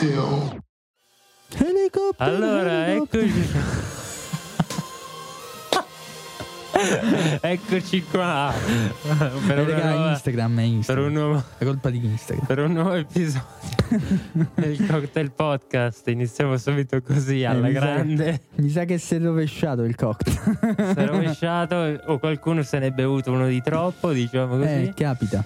cocktail. Elicottero. Allora, eccoci. eccoci qua. Per Eh, una raga, nuova- Instagram è per Instagram. un nuovo È colpa di Instagram. per un nuovo episodio del Cocktail Podcast. Iniziamo subito così alla Eh, mi sa- grande. Mi sa che si è rovesciato il cocktail. Si è rovesciato o qualcuno se ne è bevuto uno di troppo, diciamo così. Eh, capita.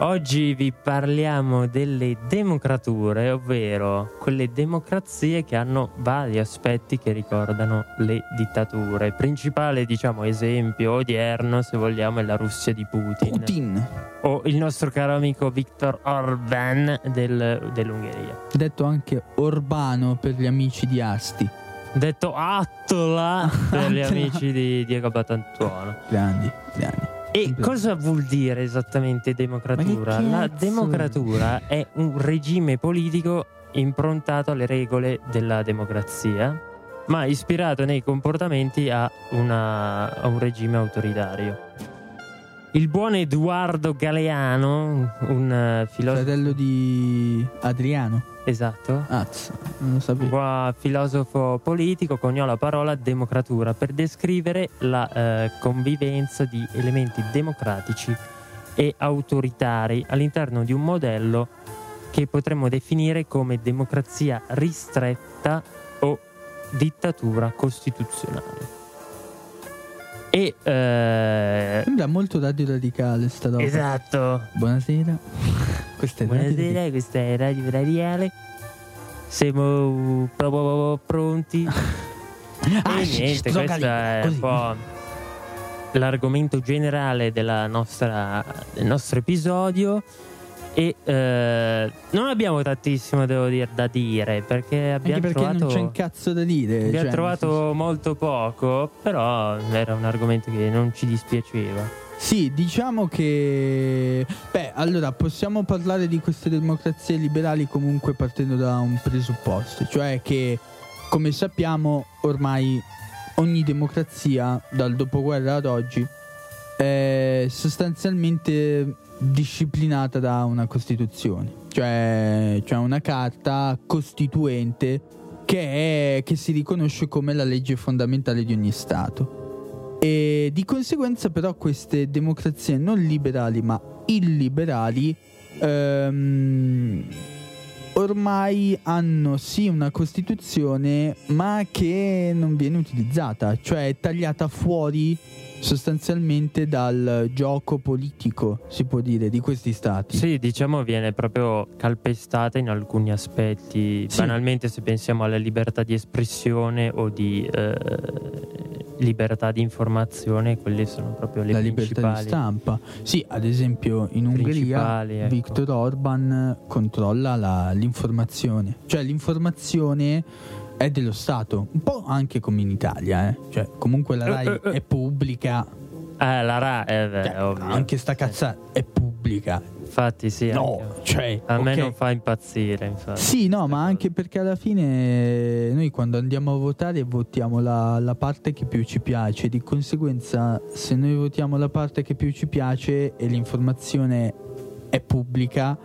Oggi vi parliamo delle democrature, ovvero quelle democrazie che hanno vari aspetti che ricordano le dittature. Principale, diciamo, esempio odierno, se vogliamo, è la Russia di Putin. Putin. O il nostro caro amico Viktor Orban del- dell'Ungheria. Detto anche Orbano per gli amici di Asti. Detto Attola per gli amici di Diego Batantuono. Grandi, grandi. E cosa vuol dire esattamente democratura? La democratura è un regime politico improntato alle regole della democrazia, ma ispirato nei comportamenti a, una- a un regime autoritario. Il buon Edoardo Galeano, un eh, filosofo... Fratello di Adriano. Esatto. Azza, non lo Un sapevo. buon filosofo politico coniò la parola democratura per descrivere la eh, convivenza di elementi democratici e autoritari all'interno di un modello che potremmo definire come democrazia ristretta o dittatura costituzionale. E eh, Sembra molto radio radicale sta roba. esatto. Buonasera. Questa è radio Buonasera, questa è Radio Radiale. Siamo proprio pronti. Ah, e sì, niente, sto questo è così. un po' l'argomento generale della nostra- del nostro episodio. E eh, non abbiamo tantissimo, devo dire, da dire perché abbiamo Anche perché trovato, non c'è un cazzo da dire. abbiamo cioè, trovato molto poco, però era un argomento che non ci dispiaceva. Sì, diciamo che. Beh, allora possiamo parlare di queste democrazie liberali comunque partendo da un presupposto, cioè che, come sappiamo, ormai ogni democrazia, dal dopoguerra ad oggi, è sostanzialmente disciplinata da una Costituzione, cioè, cioè una carta costituente che, è- che si riconosce come la legge fondamentale di ogni Stato. E di conseguenza però queste democrazie non liberali ma illiberali ehm, ormai hanno sì una costituzione ma che non viene utilizzata, cioè è tagliata fuori sostanzialmente dal gioco politico, si può dire, di questi stati. Sì, diciamo viene proprio calpestata in alcuni aspetti. Sì. Banalmente, se pensiamo alla libertà di espressione o di eh, libertà di informazione, quelle sono proprio le la libertà di stampa. Sì, ad esempio in Ungheria ecco. Viktor Orban controlla la- l'informazione, cioè l'informazione è dello Stato, un po' anche come in Italia, eh. cioè comunque la RAI Eh, eh, eh. è pubblica, Eh, la RA, eh, beh, cioè, ovvio. anche sta cazzata è pubblica. Infatti, sì. No, anche- cioè, A me ok. non fa impazzire, infatti. Sì, no, ma anche perché alla fine noi quando andiamo a votare votiamo la, la parte che più ci piace, di conseguenza se noi votiamo la parte che più ci piace e l'informazione è pubblica,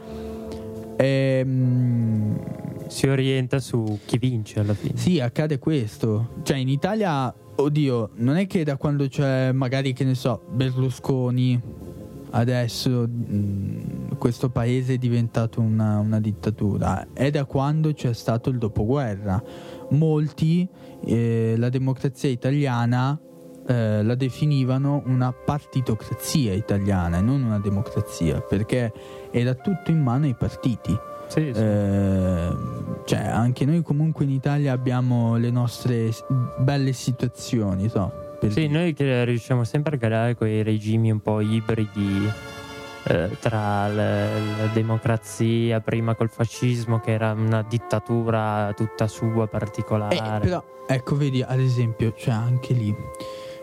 ehm, Si orienta su chi vince alla fine. sì, accade questo. Cioè in Italia, oddio, non è che da quando c'è magari, che ne so, Berlusconi, adesso mh, questo paese è diventato una, una dittatura, è da quando c'è stato il dopoguerra. Molti eh, la democrazia italiana eh, la definivano una partitocrazia italiana e non una democrazia, perché era tutto in mano ai partiti. Sì, sì. Eh, cioè, anche noi comunque in Italia abbiamo le nostre belle situazioni, so, Sì, noi che riusciamo sempre a creare quei regimi un po' ibridi eh, tra la, la democrazia, prima col fascismo che era una dittatura tutta sua Eh, particolare. però, ecco, vedi, ad esempio, cioè anche lì.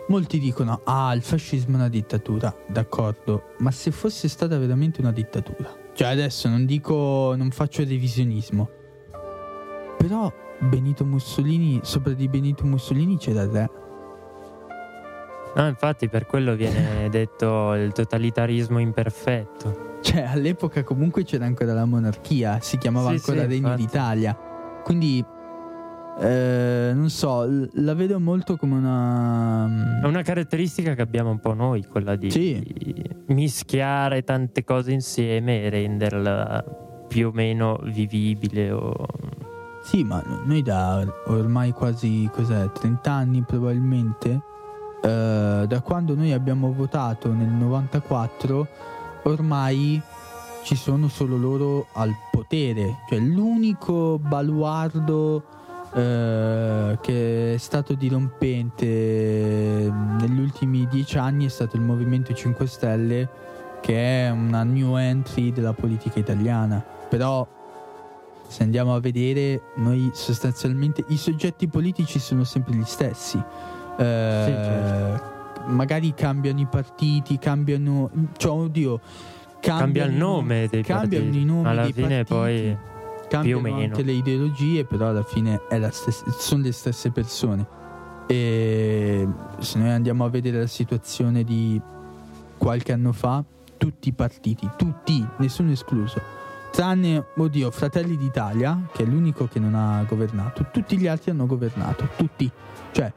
Molti dicono, ah, il fascismo è una dittatura, d'accordo, ma se fosse stata veramente una dittatura, cioè adesso non dico, non faccio revisionismo, però Benito Mussolini, sopra di Benito Mussolini c'era il re. No, infatti per quello viene detto il totalitarismo imperfetto. Cioè, all'epoca comunque c'era ancora la monarchia, si chiamava Sì, ancora sì, Regno infatti. d'Italia. Quindi, eh, non so, la vedo molto come una... È una caratteristica che abbiamo un po' noi, quella di Sì. mischiare tante cose insieme e renderla più o meno vivibile o... Sì, ma noi da ormai quasi cos'è, 30 anni probabilmente, eh, da quando noi abbiamo votato nel 94, ormai ci sono solo loro al potere. Cioè l'unico baluardo eh, che è stato dirompente eh, negli ultimi dieci anni è stato il Movimento 5 Stelle, che è una new entry della politica italiana. Però se andiamo a vedere, noi sostanzialmente i soggetti politici sono sempre gli stessi. Eh, Sì, certo. Magari cambiano i partiti, cambiano. Cioè, oddio. Cambia il cambiano- nome dei cambiano partiti. i nomi Alla dei fine partiti, poi cambiano anche le ideologie, però alla fine stessa- sono le stesse persone. E se noi andiamo a vedere la situazione di qualche anno fa, tutti i partiti, tutti, nessuno escluso, tranne, oddio, Fratelli d'Italia, che è l'unico che non ha governato, tutti gli altri hanno governato, tutti. Cioè,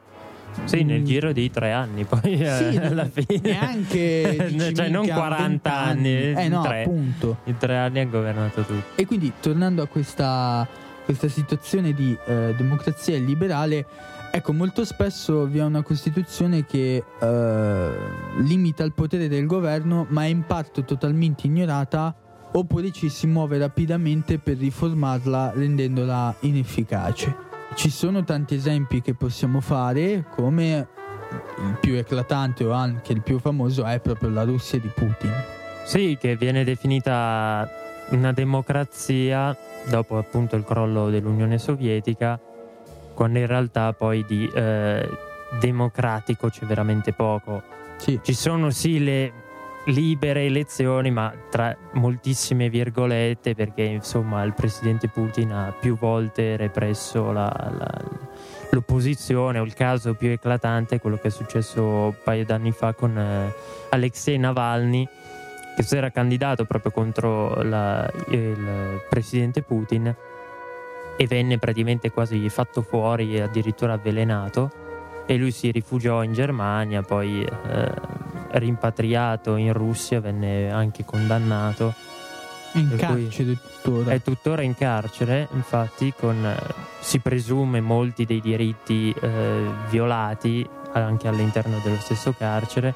Sì, nel mm, giro di tre anni, poi eh, sì, alla fine. neanche cioè, non minchia, 40 20 anni, Eh no, tre. appunto. In tre anni ha governato tutto. E quindi tornando a questa, questa situazione di eh, democrazia liberale, ecco, molto spesso vi è una Costituzione che eh, limita il potere del governo, ma è in parte totalmente ignorata, oppure ci si muove rapidamente per riformarla rendendola inefficace. Ci sono tanti esempi che possiamo fare, come il più eclatante o anche il più famoso è proprio la Russia di Putin. Sì, che viene definita una democrazia dopo appunto il crollo dell'Unione Sovietica, quando in realtà poi di eh, democratico c'è veramente poco. Sì. Ci sono sì le libere elezioni, ma tra moltissime virgolette, perché insomma il presidente Putin ha più volte represso la- la- l'opposizione, il caso più eclatante è quello che è successo un paio d'anni fa con eh, Alexei Navalny, che si era candidato proprio contro la- il presidente Putin e venne praticamente quasi fatto fuori e addirittura avvelenato e lui si rifugiò in Germania, poi eh, rimpatriato in Russia, venne anche condannato. In carcere tuttora. È tuttora in carcere, infatti, con eh, si presume molti dei diritti eh, violati anche all'interno dello stesso carcere.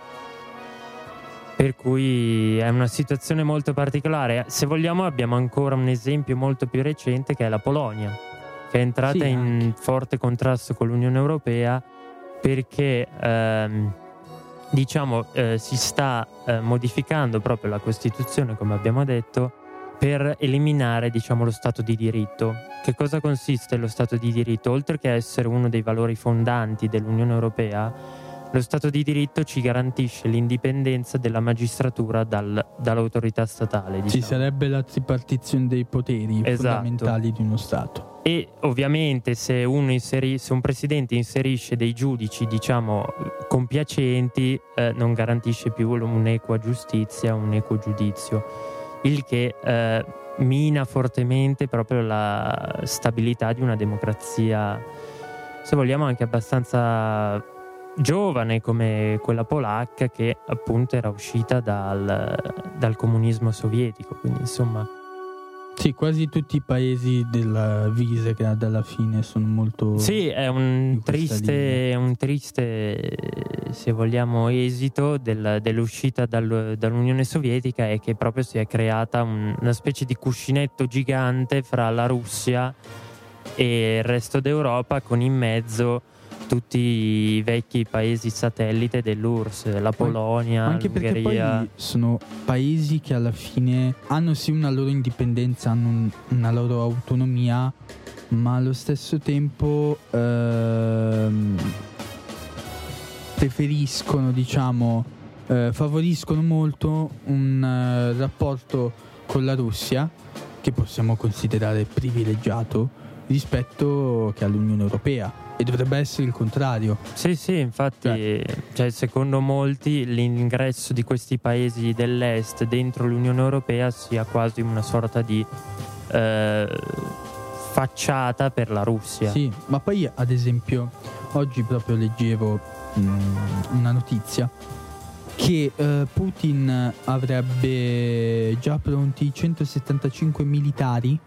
Per cui è una situazione molto particolare. Se vogliamo, abbiamo ancora un esempio molto più recente che è la Polonia, che è entrata Sì, in forte contrasto con l'Unione Europea perché ehm, diciamo eh, si sta eh, modificando proprio la Costituzione, come abbiamo detto, per eliminare diciamo, lo Stato di diritto. Che cosa consiste lo Stato di diritto? Oltre che essere uno dei valori fondanti dell'Unione Europea, lo Stato di diritto ci garantisce l'indipendenza della magistratura dal- dall'autorità statale. Ci Diciamo. sarebbe la tripartizione dei poteri Esatto. fondamentali di uno Stato. E ovviamente se, uno inseri- se un presidente inserisce dei giudici, diciamo, compiacenti, eh, non garantisce più un'equa giustizia, un equo giudizio, il che eh, mina fortemente proprio la stabilità di una democrazia, se vogliamo anche abbastanza giovane come quella polacca che appunto era uscita dal, dal comunismo sovietico, quindi insomma... Sì, quasi tutti i paesi della Visegrad alla fine sono molto... Sì, è un triste, un triste, se vogliamo, esito del- dell'uscita dal- dall'Unione Sovietica è che proprio si è creata un- una specie di cuscinetto gigante fra la Russia e il resto d'Europa con in mezzo tutti i vecchi paesi satellite dell'URSS, la Polonia, Anche perché poi sono paesi che alla fine hanno sì una loro indipendenza, hanno un- una loro autonomia, ma allo stesso tempo ehm, preferiscono, diciamo, eh, favoriscono molto un eh, rapporto con la Russia, che possiamo considerare privilegiato rispetto che all'Unione Europea e dovrebbe essere il contrario. Sì, sì, infatti, cioè. Cioè, secondo molti l'ingresso di questi paesi dell'est dentro l'Unione Europea sia quasi una sorta di eh, facciata per la Russia. Sì, ma poi ad esempio oggi proprio leggevo mh, mm, una notizia che uh, Putin avrebbe già pronti 175 militari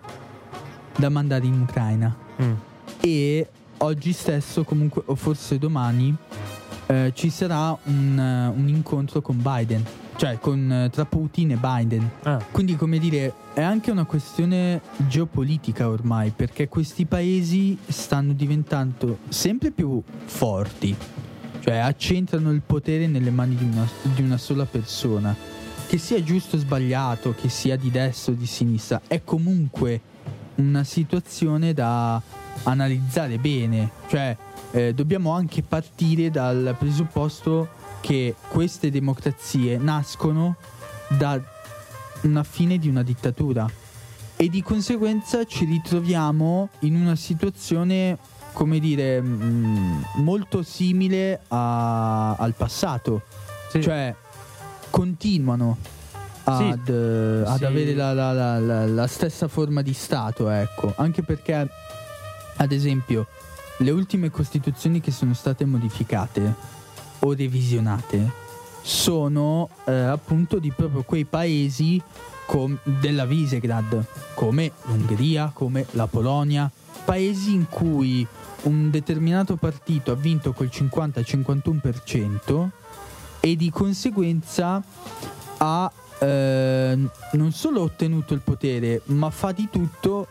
da mandare in Ucraina mm. e oggi stesso, comunque, o forse domani, eh, ci sarà un, uh, un, incontro con Biden, cioè con, uh, tra Putin e Biden. Ah. Quindi, come dire, è anche una questione geopolitica ormai, perché questi paesi stanno diventando sempre più forti, cioè accentrano il potere nelle mani di una, di una sola persona. Che sia giusto o sbagliato, che sia di destra o di sinistra, è comunque una situazione da analizzare bene, cioè eh, dobbiamo anche partire dal presupposto che queste democrazie nascono da una fine di una dittatura. E di conseguenza ci ritroviamo in una situazione come dire mh, mm, molto simile a, al passato. Sì. cioè continuano ad, sì. ad sì. avere la, la, la, la, stessa forma di Stato ecco anche perché ad esempio, le ultime costituzioni che sono state modificate o revisionate sono eh, appunto di proprio quei paesi com- della Visegrad, come l'Ungheria, come la Polonia, paesi in cui un determinato partito ha vinto col 50-51% e di conseguenza ha eh, non solo ottenuto il potere, ma fa di tutto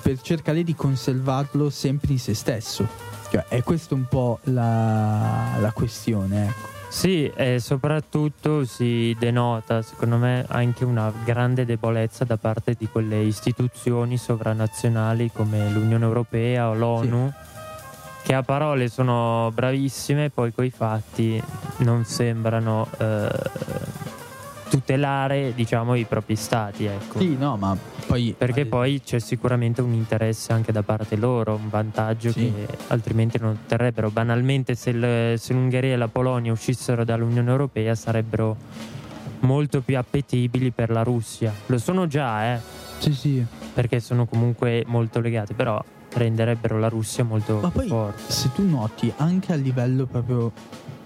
per cercare di conservarlo sempre in se stesso. Cioè, è questa un po' la, la questione, ecco. Sì, e soprattutto si denota, secondo me, anche una grande debolezza da parte di quelle istituzioni sovranazionali come l'Unione Europea o l'ONU, sì. che a parole sono bravissime, poi coi fatti non sembrano eh, tutelare, diciamo, i propri stati. Ecco. Sì, no, ma poi, perché poi c'è sicuramente un interesse anche da parte loro, un vantaggio sì. che altrimenti non otterrebbero. Banalmente, se, il, se l'Ungheria e la Polonia uscissero dall'Unione Europea sarebbero molto più appetibili per la Russia. Lo sono già, eh. Sì, sì. Perché sono comunque molto legati, però renderebbero la Russia molto Ma poi, forte. Se tu noti anche a livello proprio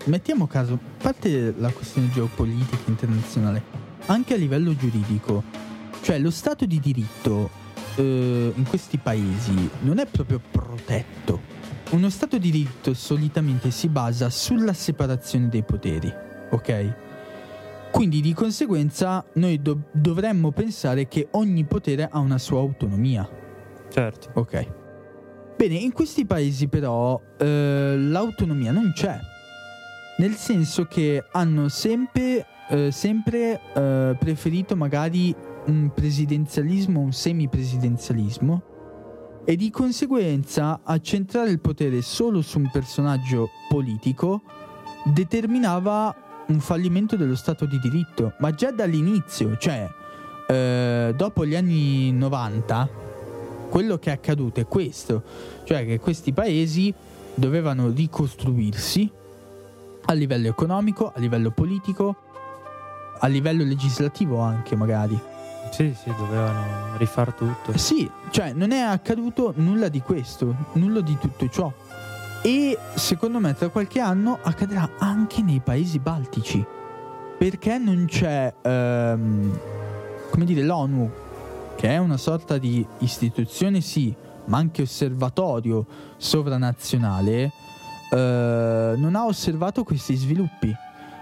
mettiamo caso, a parte la questione geopolitica internazionale, anche a livello giuridico, cioè lo Stato di diritto eh, in questi paesi non è proprio protetto. Uno Stato di diritto solitamente si basa sulla separazione dei poteri, ok? Quindi di conseguenza noi do- dovremmo pensare che ogni potere ha una sua autonomia. Certo. Ok. Bene, in questi paesi però eh, l'autonomia non c'è. Nel senso che hanno sempre, eh, sempre eh, preferito magari un presidenzialismo, un semipresidenzialismo e di conseguenza accentrare il potere solo su un personaggio politico determinava un fallimento dello Stato di diritto, ma già dall'inizio, cioè eh, dopo gli anni 90, quello che è accaduto è questo, cioè che questi paesi dovevano ricostruirsi a livello economico, a livello politico, a livello legislativo anche magari. Sì, sì, dovevano rifar tutto. Eh, sì, cioè non è accaduto nulla di questo, nulla di tutto ciò. E secondo me tra qualche anno accadrà anche nei paesi baltici. Perché non c'è, ehm, come dire, l'ONU, che è una sorta di istituzione, sì, ma anche osservatorio sovranazionale, non ha osservato questi sviluppi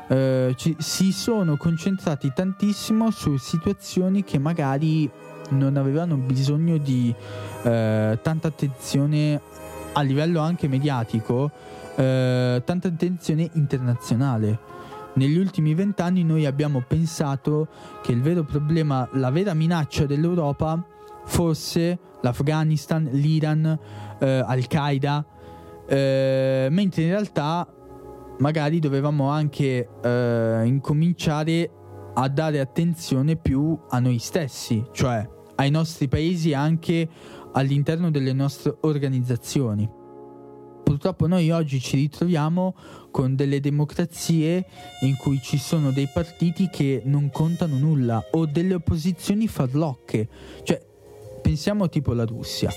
eh, ci, si sono concentrati tantissimo su situazioni che magari non avevano bisogno di eh, tanta attenzione a livello anche mediatico, eh, tanta attenzione internazionale. Negli ultimi vent'anni noi abbiamo pensato che il vero problema, la vera minaccia dell'Europa fosse l'Afghanistan, l'Iran, eh, Al-Qaeda, eh, mentre in realtà magari dovevamo anche eh, incominciare a dare attenzione più a noi stessi, cioè ai nostri paesi e anche all'interno delle nostre organizzazioni. Purtroppo noi oggi ci ritroviamo con delle democrazie in cui ci sono dei partiti che non contano nulla o delle opposizioni farlocche. Cioè, pensiamo tipo alla Russia.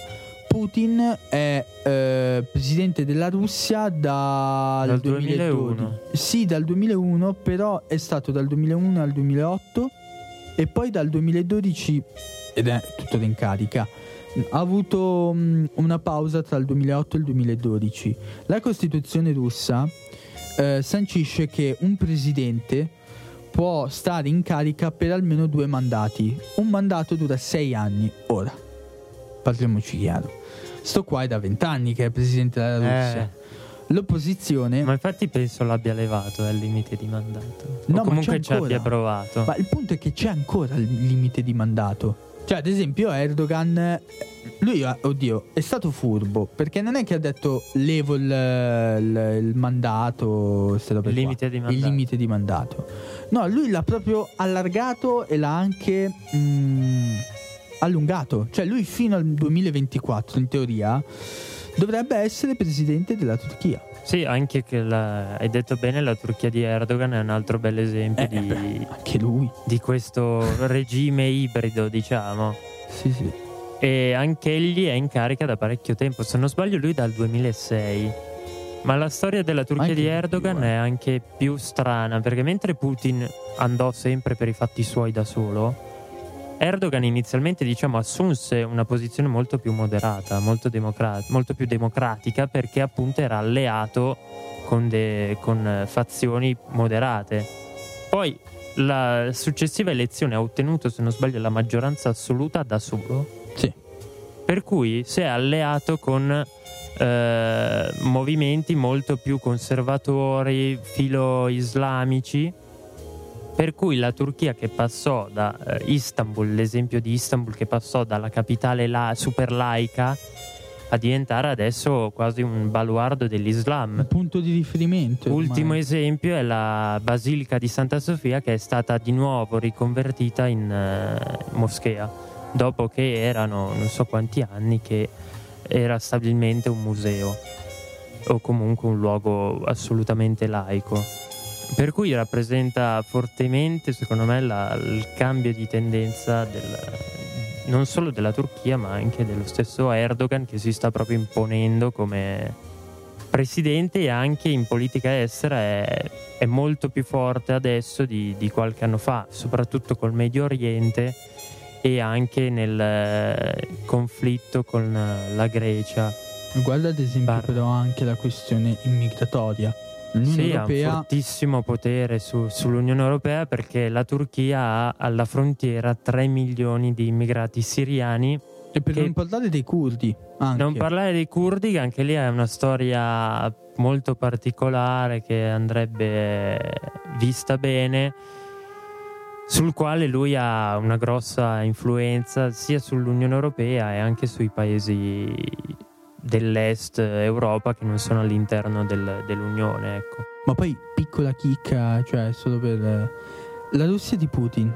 Putin è eh, presidente della Russia dal, Dal 2012. 2001. Sì, dal 2001, però è stato dal 2001 al 2008 e poi dal 2012 ed è tuttora in carica. Ha avuto mh, una pausa tra il 2008 e il 2012. La Costituzione russa eh, sancisce che un presidente può stare in carica per almeno due mandati. Un mandato dura sei anni. Ora, parliamoci chiaro. Sto qua è da vent'anni che è presidente della Russia. Eh, L'opposizione... ma infatti penso l'abbia levato eh, il limite di mandato. No, o comunque ci abbia provato. Ma il punto è che c'è ancora il limite di mandato. Cioè, ad esempio, Erdogan, eh, lui, eh, oddio, è stato furbo perché non è che ha detto levo il, il- il mandato, Il limite di il mandato. limite di mandato. No, lui l'ha proprio allargato e l'ha anche mm, allungato. Cioè, lui fino al 2024, in teoria, dovrebbe essere presidente della Turchia. Sì, anche che la- hai detto bene, la Turchia di Erdogan è un altro bel esempio Eh, di, beh, anche lui. di questo regime ibrido, diciamo. Sì, sì. E anche egli è in carica da parecchio tempo. Se non sbaglio, lui dal 2006. Ma la storia della Turchia Anche di di più, Erdogan eh. è anche più strana perché mentre Putin andò sempre per i fatti suoi da solo, Erdogan inizialmente diciamo assunse una posizione molto più moderata, molto, democra- molto più democratica perché appunto era alleato con, de- con fazioni moderate. Poi la successiva elezione ha ottenuto, se non sbaglio, la maggioranza assoluta da solo. Sì. Per cui si è alleato con eh, movimenti molto più conservatori, filo-islamici. Per cui la Turchia che passò da eh, Istanbul, l'esempio di Istanbul che passò dalla capitale la- super laica a diventare adesso quasi un baluardo dell'Islam. Un punto di riferimento. ormai. Ultimo esempio è la Basilica di Santa Sofia che è stata di nuovo riconvertita in eh, moschea, dopo che erano non so quanti anni che era stabilmente un museo o comunque un luogo assolutamente laico. Per cui rappresenta fortemente, secondo me, la- il cambio di tendenza del- non solo della Turchia, ma anche dello stesso Erdogan che si sta proprio imponendo come presidente e anche in politica estera è, è molto più forte adesso di, di qualche anno fa, soprattutto col Medio Oriente e anche nel eh, conflitto con la Grecia. Guarda ad esempio Barra. però anche la questione immigratoria. L'Unione Sì, ha un Europea fortissimo potere su- sull'Unione Europea perché la Turchia ha alla frontiera 3 milioni di immigrati siriani. e per che- non parlare dei curdi anche. Non parlare dei curdi, che anche lì è una storia molto particolare che andrebbe vista bene, sul quale lui ha una grossa influenza sia sull'Unione Europea e anche sui paesi dell'est Europa che non sono all'interno del- dell'Unione. Ecco. Ma poi piccola chicca, cioè solo per la Russia di Putin.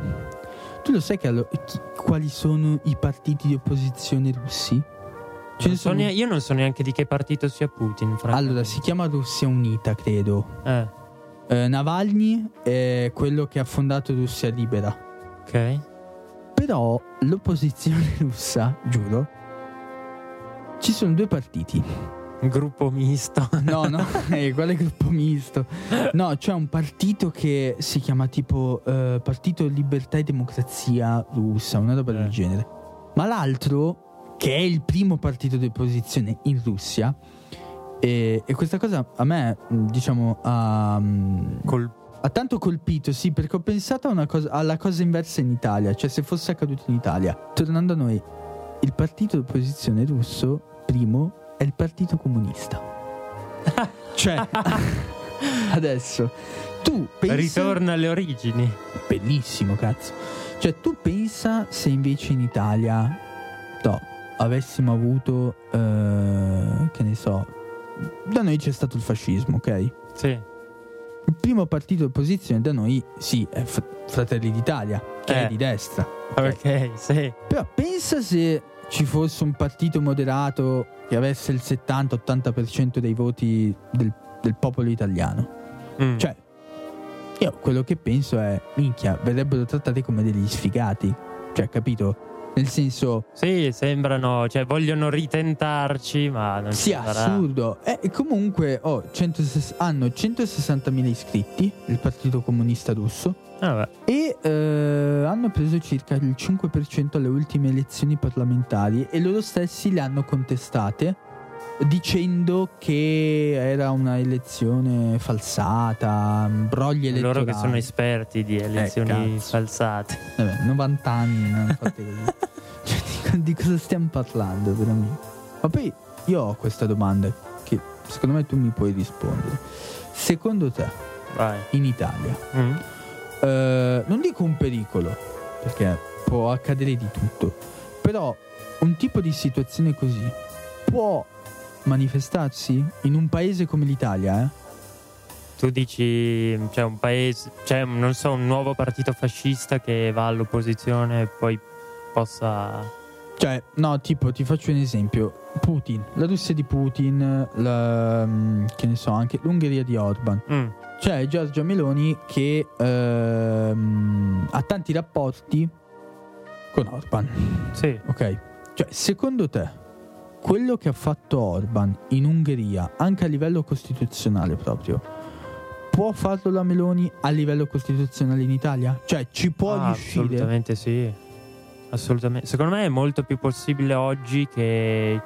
Tu lo sai che allo- chi- quali sono i partiti di opposizione russi? Non so ne- io non so neanche di che partito sia Putin. Allora, si chiama Russia Unita, credo. Eh, Eh, Navalny è quello che ha fondato Russia Libera. ok. Però l'opposizione russa, giuro, ci sono due partiti. Gruppo misto. No, no, eh, quale gruppo misto? No, c'è un partito che si chiama tipo eh, Partito Libertà e Democrazia Russa, una roba del Eh. genere. Ma l'altro, che è il primo partito di opposizione in Russia, e, e questa cosa a me, diciamo, ha, mh, Col ha tanto colpito, sì, perché ho pensato a una cosa, alla cosa inversa in Italia, cioè se fosse accaduto in Italia. Tornando a noi, il partito di opposizione russo, primo, è il Partito Comunista. cioè, adesso, tu pensi... Ritorna alle origini. Bellissimo, cazzo. Cioè, tu pensa se invece in Italia, no, avessimo avuto, eh, che ne so, da noi c'è stato il fascismo, ok? Sì. Il primo partito di opposizione da noi, sì, è Fratelli d'Italia, che Eh. è di destra. Ok, sì. Però pensa se ci fosse un partito moderato che avesse il 70-80% dei voti del, del popolo italiano. Mm. Cioè, io quello che penso è, minchia, verrebbero trattati come degli sfigati. Cioè, capito? Nel senso, Sì, sembrano, cioè vogliono ritentarci, ma non sì, assurdo. Eh, E comunque oh, 160 hanno 160.000 iscritti, il Partito Comunista Russo, Ah, e eh, hanno preso circa il 5% alle ultime elezioni parlamentari e loro stessi le hanno contestate dicendo che era una elezione falsata, brogli elettorali. Loro che sono esperti di elezioni Eh, falsate. Vabbè, 90 anni non così. cioè, di, di cosa stiamo parlando, veramente? Ma poi io ho questa domanda che secondo me tu mi puoi rispondere. Secondo te, Vai. in Italia, Mm. Eh, non dico un pericolo, perché può accadere di tutto, però un tipo di situazione così può manifestarsi in un paese come l'Italia, eh? Tu dici, c'è un paese, c'è, non so, un nuovo partito fascista che va all'opposizione e poi possa... Cioè, no, tipo, ti faccio un esempio. Putin, la Russia di Putin, la, mm, che ne so, anche l'Ungheria di Orban. Mm. C'è Giorgia Meloni che ehm, ha tanti rapporti con Orban. Sì. Ok? Cioè, secondo te, quello che ha fatto Orban in Ungheria, anche a livello costituzionale proprio, può farlo la Meloni a livello costituzionale in Italia? Cioè, ci può Ah, riuscire? Assolutamente sì. Assolutamente. Secondo me è molto più possibile oggi che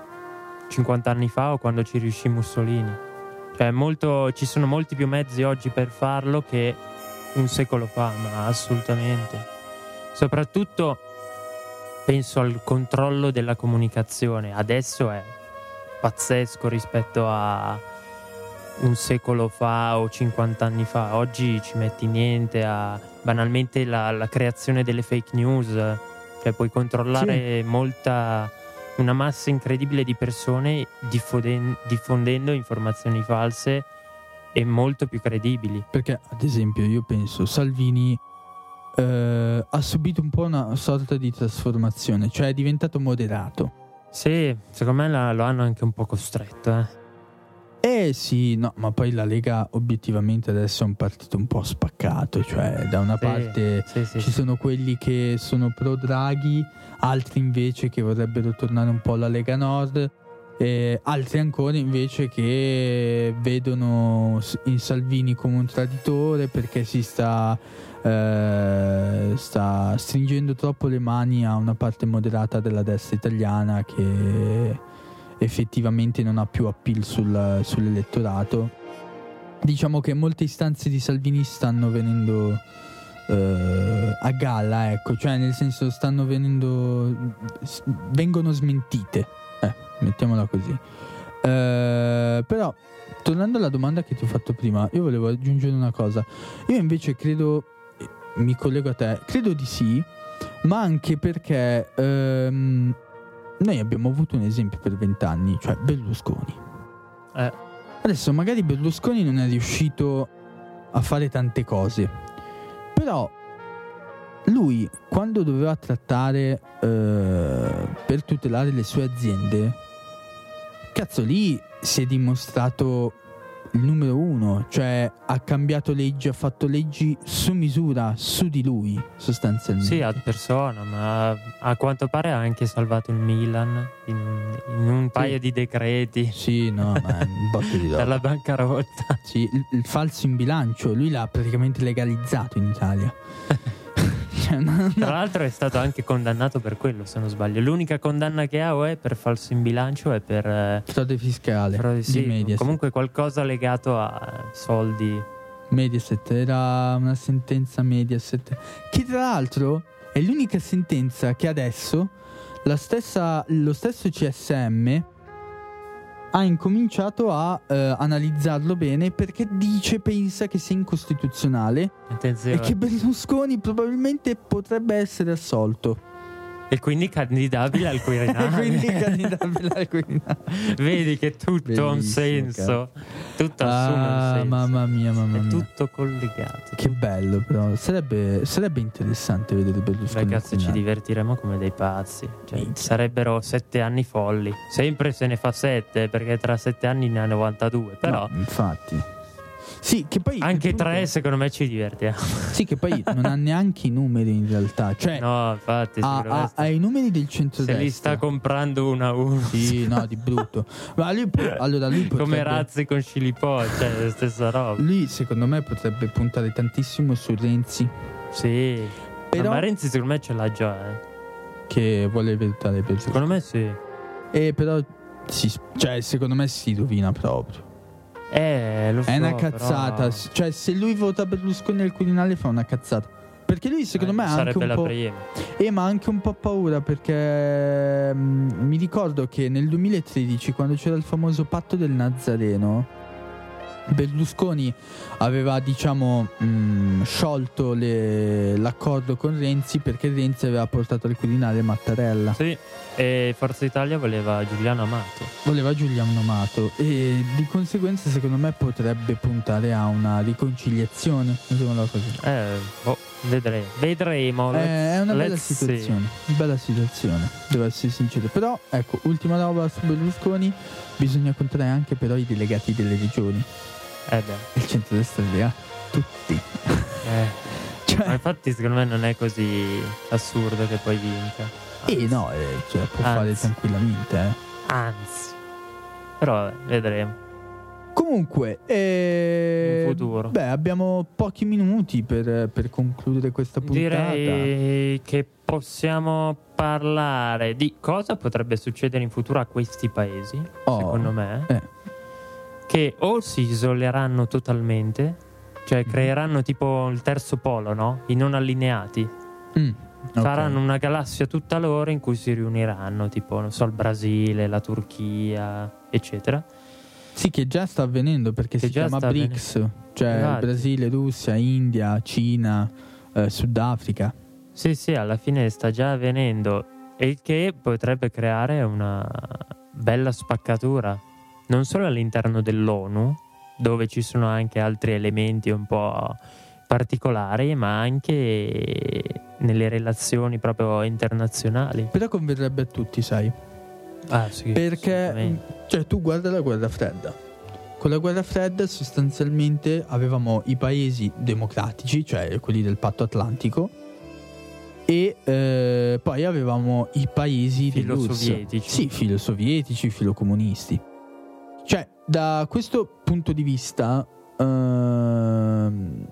50 anni fa o quando ci riuscì Mussolini. Cioè, molto, ci sono molti più mezzi oggi per farlo che un secolo fa, ma assolutamente. Soprattutto penso al controllo della comunicazione. Adesso è pazzesco rispetto a un secolo fa o 50 anni fa. Oggi ci metti niente a banalmente la, la creazione delle fake news. Cioè puoi controllare molta una massa incredibile di persone diffoden- diffondendo informazioni false e molto più credibili. Perché, ad esempio, io penso Salvini eh, ha subito un po' una sorta di trasformazione, cioè è diventato moderato. Sì, secondo me la- lo hanno anche un po' costretto. Eh. Eh sì, no, ma poi la Lega obiettivamente adesso è un partito un po' spaccato, cioè da una Sì, parte sì, sì, ci sono quelli che sono pro Draghi, altri invece che vorrebbero tornare un po' alla Lega Nord, e altri ancora invece che vedono in Salvini come un traditore perché si sta, eh, sta stringendo troppo le mani a una parte moderata della destra italiana che effettivamente non ha più appeal sul- sull'elettorato. Diciamo che molte istanze di Salvini stanno venendo eh, a galla, ecco, cioè nel senso stanno venendo vengono smentite, eh, mettiamola così. Eh, però tornando alla domanda che ti ho fatto prima, io volevo aggiungere una cosa. Io invece credo mi collego a te, credo di sì, ma anche perché ehm, noi abbiamo avuto un esempio per vent'anni, cioè Berlusconi. Eh. Adesso magari Berlusconi non è riuscito a fare tante cose, però lui quando doveva trattare eh, per tutelare le sue aziende, cazzo lì si è dimostrato il numero uno, cioè ha cambiato leggi, ha fatto leggi su misura, su di lui sostanzialmente. Sì, ad persona, ma a quanto pare ha anche salvato il Milan in, in un paio di decreti Sì, no, ma un botto di roba. dalla bancarotta. Sì, il, il falso in bilancio, lui l'ha praticamente legalizzato in Italia. cioè, no, Tra l'altro è stato anche condannato per quello, se non sbaglio. L'unica condanna che ha o è per falso in bilancio e per eh, Frode fiscale frode- di sì, Mediaset. comunque qualcosa legato a soldi. Mediaset era una sentenza Mediaset che tra l'altro è l'unica sentenza che adesso la stessa, lo stesso CSM ha incominciato a eh, analizzarlo bene perché dice, pensa che sia incostituzionale Attenzione. e che Berlusconi probabilmente potrebbe essere assolto. E quindi candidabile al Quirinale. quindi candidabile al Quirinale. Vedi che tutto ha un senso. Tutto Ah, assume un senso. mamma mia, mamma È mia. tutto collegato. Che bello, però. Sarebbe, sarebbe interessante vedere Berlusconi. Cazzo, ci divertiremo come dei pazzi. Cioè, sarebbero sette anni folli. Sempre se ne fa sette, perché tra sette anni ne ha 92. Però No, infatti. Sì, che poi. anche punto- tre, secondo me, ci divertiamo. Sì, che poi non ha neanche i numeri in realtà. Cioè, No, infatti, ha, ha- ha i numeri del se centrodestra. li sta comprando uno a uno. Sì, no, di brutto. Ma lui, allora, lui potrebbe. Come razzi con scilipò, cioè la stessa roba. Lui, secondo me, potrebbe puntare tantissimo su Renzi. Sì. Però- Ma Renzi secondo me ce l'ha già, eh. Che vuole votare per Secondo me sì. E però. si- cioè, secondo me si rovina proprio. Eh, lo so, È una però- cazzata. Cioè, se lui vota Berlusconi al Quirinale fa una cazzata. Perché lui, secondo Eh, me, ha anche sarebbe un la po'. prima. Eh, ma ha anche un po' paura perché mm, mi ricordo che nel 2013, quando c'era il famoso patto del Nazareno, Berlusconi aveva, diciamo, mm, sciolto le- l'accordo con Renzi perché Renzi aveva portato al Quirinale Mattarella. Sì. E Forza Italia voleva Giuliano Amato. Voleva Giuliano Amato e di conseguenza, secondo me, potrebbe puntare a una riconciliazione. Eh, boh, vedremo. Vedremo. Eh, è una bella let's see. situazione. Bella situazione, devo essere sincero. Però, ecco, ultima roba su Berlusconi: bisogna contare anche però i delegati delle regioni. Eh beh. Il centro-destra li ha tutti. Eh. Cioè, Ma infatti secondo me non è così assurdo che poi vinca. eh no, eh, cioè, può fare Anzi. tranquillamente. Eh. Anzi. Però vedremo. Comunque, eh. Beh, abbiamo pochi minuti per, per concludere questa puntata. Direi che possiamo parlare di cosa potrebbe succedere in futuro a questi paesi, Oh. secondo me, Eh. che o si isoleranno totalmente, cioè Mhm. creeranno tipo il terzo polo, no? I non allineati. Mm, ok. Faranno una galassia tutta loro in cui si riuniranno, tipo, non so, il Brasile, la Turchia, eccetera. Sì, che già sta avvenendo perché Che si chiama BRICS, cioè Esatto. Brasile, Russia, India, Cina, eh, Sudafrica. Sì, sì, alla fine sta già avvenendo. E il che potrebbe creare una bella spaccatura, non solo all'interno dell'ONU, dove ci sono anche altri elementi un po' particolari, ma anche nelle relazioni proprio internazionali. Però converrebbe a tutti, sai? Ah, sì, Perché, cioè, tu guarda la guerra fredda. Con la guerra fredda sostanzialmente avevamo i paesi democratici, cioè quelli del patto atlantico, e eh, poi avevamo i paesi. Filosovietici. Sì, filosovietici, filocomunisti. Cioè, da questo punto di vista, ehm,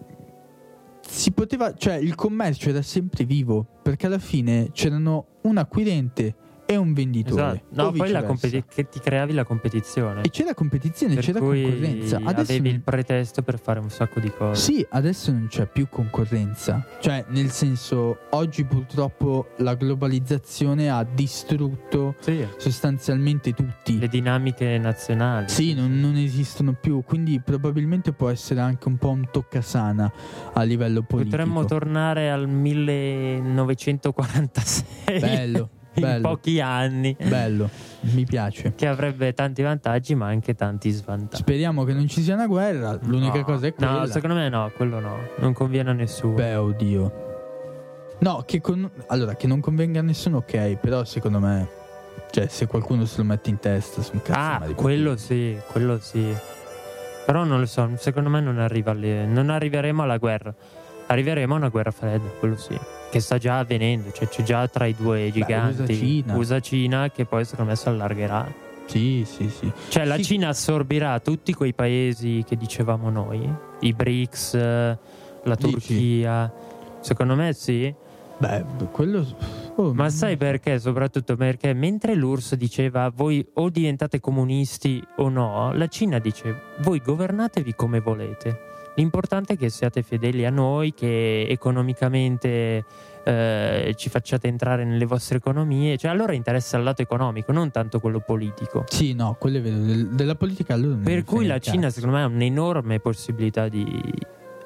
si poteva, cioè il commercio era sempre vivo, perché alla fine c'erano un acquirente e un venditore. Esatto. No, poi la competi- che ti creavi la competizione. E c'era competizione, per c'era cui concorrenza. Adesso avevi non- il pretesto per fare un sacco di cose. Sì, adesso non c'è più concorrenza. Cioè, nel senso, oggi purtroppo la globalizzazione ha distrutto Sì. sostanzialmente tutti. Le dinamiche nazionali. Sì, non, non esistono più, quindi probabilmente può essere anche un po' un toccasana a livello politico. Potremmo tornare al 1946. Bello, in bello. pochi anni. bello, mi piace. Che avrebbe tanti vantaggi, ma anche tanti svantaggi. Speriamo che non ci sia una guerra, l'unica No, cosa è quella. No, secondo me no, quello no. Non conviene a nessuno. Beh, oddio. No, che con... allora, che non convenga a nessuno, ok, però secondo me, cioè, se qualcuno se lo mette in testa, su un cazzo. ah, quello sì, quello sì. Però non lo so, secondo me non, arriva alle- non arriveremo alla guerra. Arriveremo a una guerra fredda, quello sì. Che sta già avvenendo, cioè c'è già tra i due giganti. USA-Cina. USA-Cina, che poi secondo me si allargherà. Sì, sì, sì. Cioè la Sì. Cina assorbirà tutti quei paesi che dicevamo noi, i BRICS, la Dici? Turchia. Secondo me sì. Beh, quello... oh, Ma sai perché? Soprattutto perché mentre l'URSS diceva voi o diventate comunisti o no, la Cina dice voi governatevi come volete. L'importante è che siate fedeli a noi, che economicamente eh, ci facciate entrare nelle vostre economie. Cioè, allora interessa il lato economico, non tanto quello politico. Sì, no, quello è vero. Del- della politica allora Per cui la Cina, secondo me, ha un'enorme possibilità di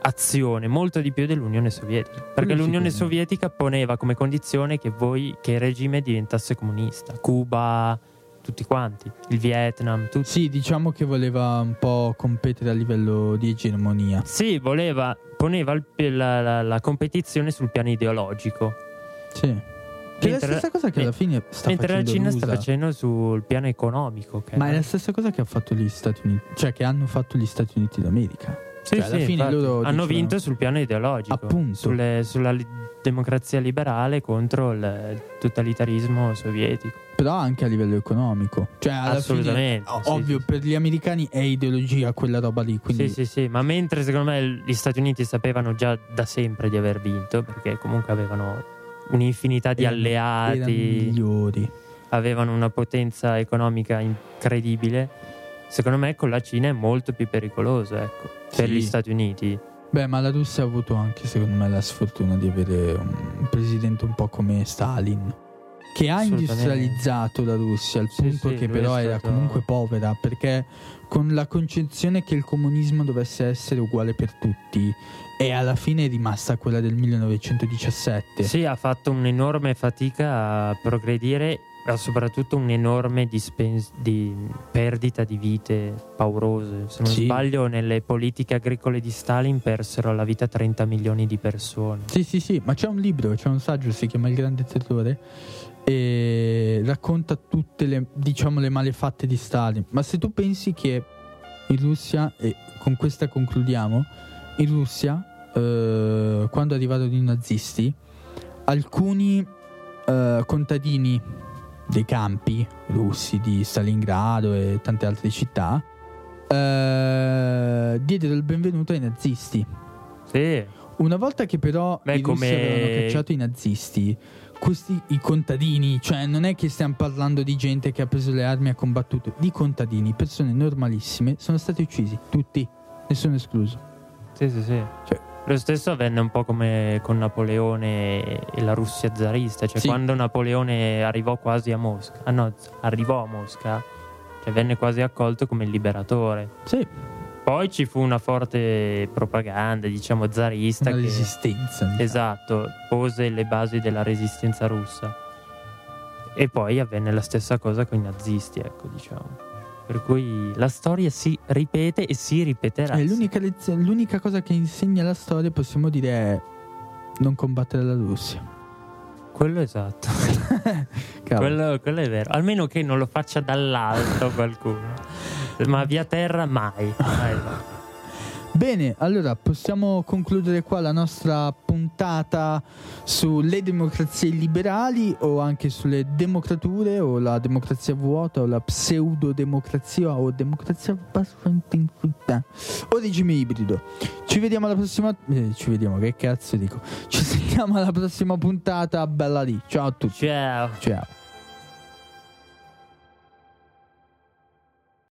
azione, molto di più dell'Unione Sovietica. Perché Quello l'Unione sicuro. Sovietica poneva come condizione che, voi, che il regime diventasse comunista. Cuba, tutti quanti, il Vietnam, tutti. Sì, diciamo che voleva un po' competere a livello di egemonia. Sì, voleva, poneva il- la, la- la competizione sul piano ideologico. Sì. Che è la Mentre- stessa cosa che alla fine sta mentre la facendo Cina l'USA. sta facendo sul piano economico. Ma è la stessa cosa che ha fatto gli Stati Uniti, cioè che hanno fatto gli Stati Uniti d'America. Sì, Cioè, alla sì, fine infatti. loro hanno dicevano- vinto sul piano ideologico, Appunto. sulle- sulla li- democrazia liberale contro il, il totalitarismo sovietico. Però anche a livello economico. Cioè, alla Assolutamente, fine, sì, ovvio, sì, per gli americani è ideologia quella roba lì. Quindi Sì, sì, sì, ma mentre secondo me gli Stati Uniti sapevano già da sempre di aver vinto, perché comunque avevano un'infinità di erano- alleati, erano migliori. avevano una potenza economica incredibile. Secondo me con la Cina è molto più pericoloso, ecco, per Sì. gli Stati Uniti. Beh, ma la Russia ha avuto anche, secondo me, la sfortuna di avere un presidente un po' come Stalin. Che ha industrializzato la Russia, al Sì, punto sì, che però è era stato- comunque povera, perché con la concezione che il comunismo dovesse essere uguale per tutti, e alla fine è rimasta quella del 1917. Sì, ha fatto un'enorme fatica a progredire, soprattutto un'enorme dispen- di perdita di vite paurose. Se non Sì. sbaglio, nelle politiche agricole di Stalin persero la vita 30 milioni di persone. Sì, sì, sì, ma c'è un libro, c'è un saggio, si chiama Il Grande Terrore e racconta tutte le, diciamo, le malefatte di Stalin. Ma se tu pensi che in Russia, e con questa concludiamo, in Russia, eh, quando arrivarono i nazisti, alcuni eh, contadini dei campi russi di Stalingrado e tante altre città eh, diedero il benvenuto ai nazisti. Sì, Una volta che però Beh, i russi come- avevano cacciato i nazisti, questi i contadini, cioè non è che stiamo parlando di gente che ha preso le armi e ha combattuto, di contadini, persone normalissime, sono stati uccisi, tutti, nessuno escluso. sì, sì, sì. Cioè- Lo stesso avvenne un po' come con Napoleone e la Russia zarista, cioè Sì. quando Napoleone arrivò quasi a Mosca, ah no, arrivò a Mosca, cioè venne quasi accolto come il liberatore. Sì, Poi ci fu una forte propaganda, diciamo, zarista una che resistenza. diciamo. esatto, pose le basi della resistenza russa. E poi avvenne la stessa cosa con i nazisti, ecco, diciamo. Per cui la storia si ripete e si ripeterà. Eh, l'unica, lezione- l'unica cosa che insegna la storia, possiamo dire, è non combattere la Russia. Quello esatto. Quello, quello è vero. Almeno che non lo faccia dall'alto qualcuno. Ma via terra mai. mai mai. Bene, allora possiamo concludere qua la nostra puntata sulle democrazie liberali o anche sulle democrature o la democrazia vuota o la pseudodemocrazia o democrazia o regime ibrido. Ci vediamo alla prossima eh, ci vediamo che cazzo dico. Ci sentiamo alla prossima puntata, bella lì. Ciao a tutti. Ciao. Ciao.